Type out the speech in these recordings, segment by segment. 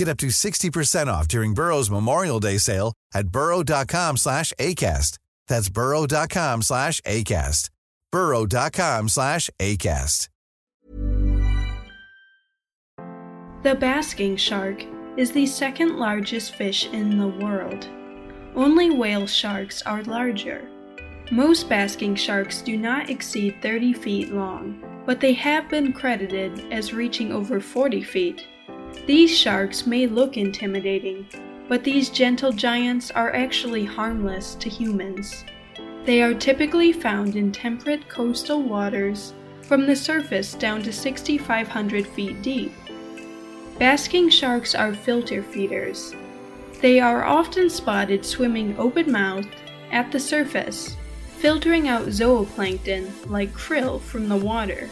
Get up to 60% off during Burrow's Memorial Day sale at burrow.com slash ACAST. That's burrow.com slash ACAST. burrow.com slash ACAST. The basking shark is the second largest fish in the world. Only whale sharks are larger. Most basking sharks do not exceed 30 feet long, but they have been credited as reaching over 40 feet. These sharks may look intimidating, but these gentle giants are actually harmless to humans. They are typically found in temperate coastal waters from the surface down to 6,500 feet deep. Basking sharks are filter feeders. They are often spotted swimming open mouthed at the surface, filtering out zooplankton like krill from the water.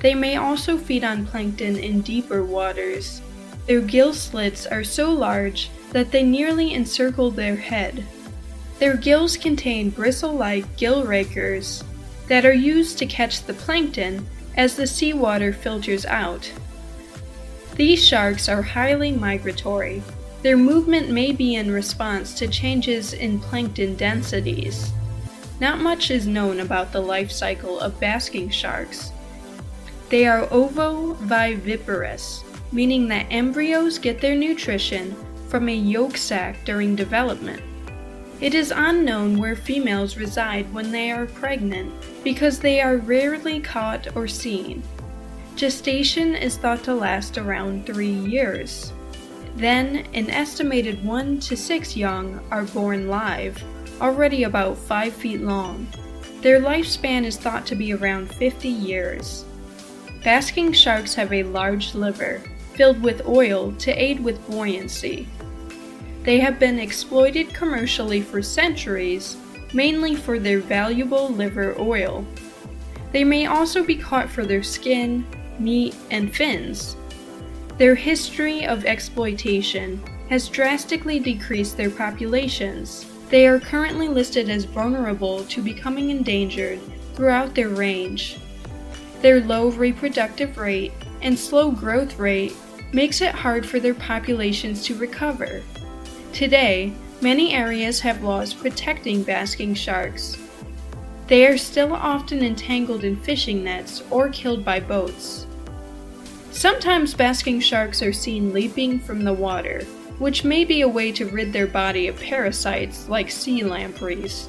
They may also feed on plankton in deeper waters. Their gill slits are so large that they nearly encircle their head. Their gills contain bristle like gill rakers that are used to catch the plankton as the seawater filters out. These sharks are highly migratory. Their movement may be in response to changes in plankton densities. Not much is known about the life cycle of basking sharks. They are ovoviviparous, meaning that embryos get their nutrition from a yolk sac during development. It is unknown where females reside when they are pregnant because they are rarely caught or seen. Gestation is thought to last around three years. Then, an estimated one to six young are born live, already about 5 feet long. Their lifespan is thought to be around 50 years. Basking sharks have a large liver, filled with oil to aid with buoyancy. They have been exploited commercially for centuries, mainly for their valuable liver oil. They may also be caught for their skin, meat, and fins. Their history of exploitation has drastically decreased their populations. They are currently listed as vulnerable to becoming endangered throughout their range. Their low reproductive rate and slow growth rate makes it hard for their populations to recover. Today, many areas have laws protecting basking sharks. They are still often entangled in fishing nets or killed by boats. Sometimes basking sharks are seen leaping from the water, which may be a way to rid their body of parasites like sea lampreys.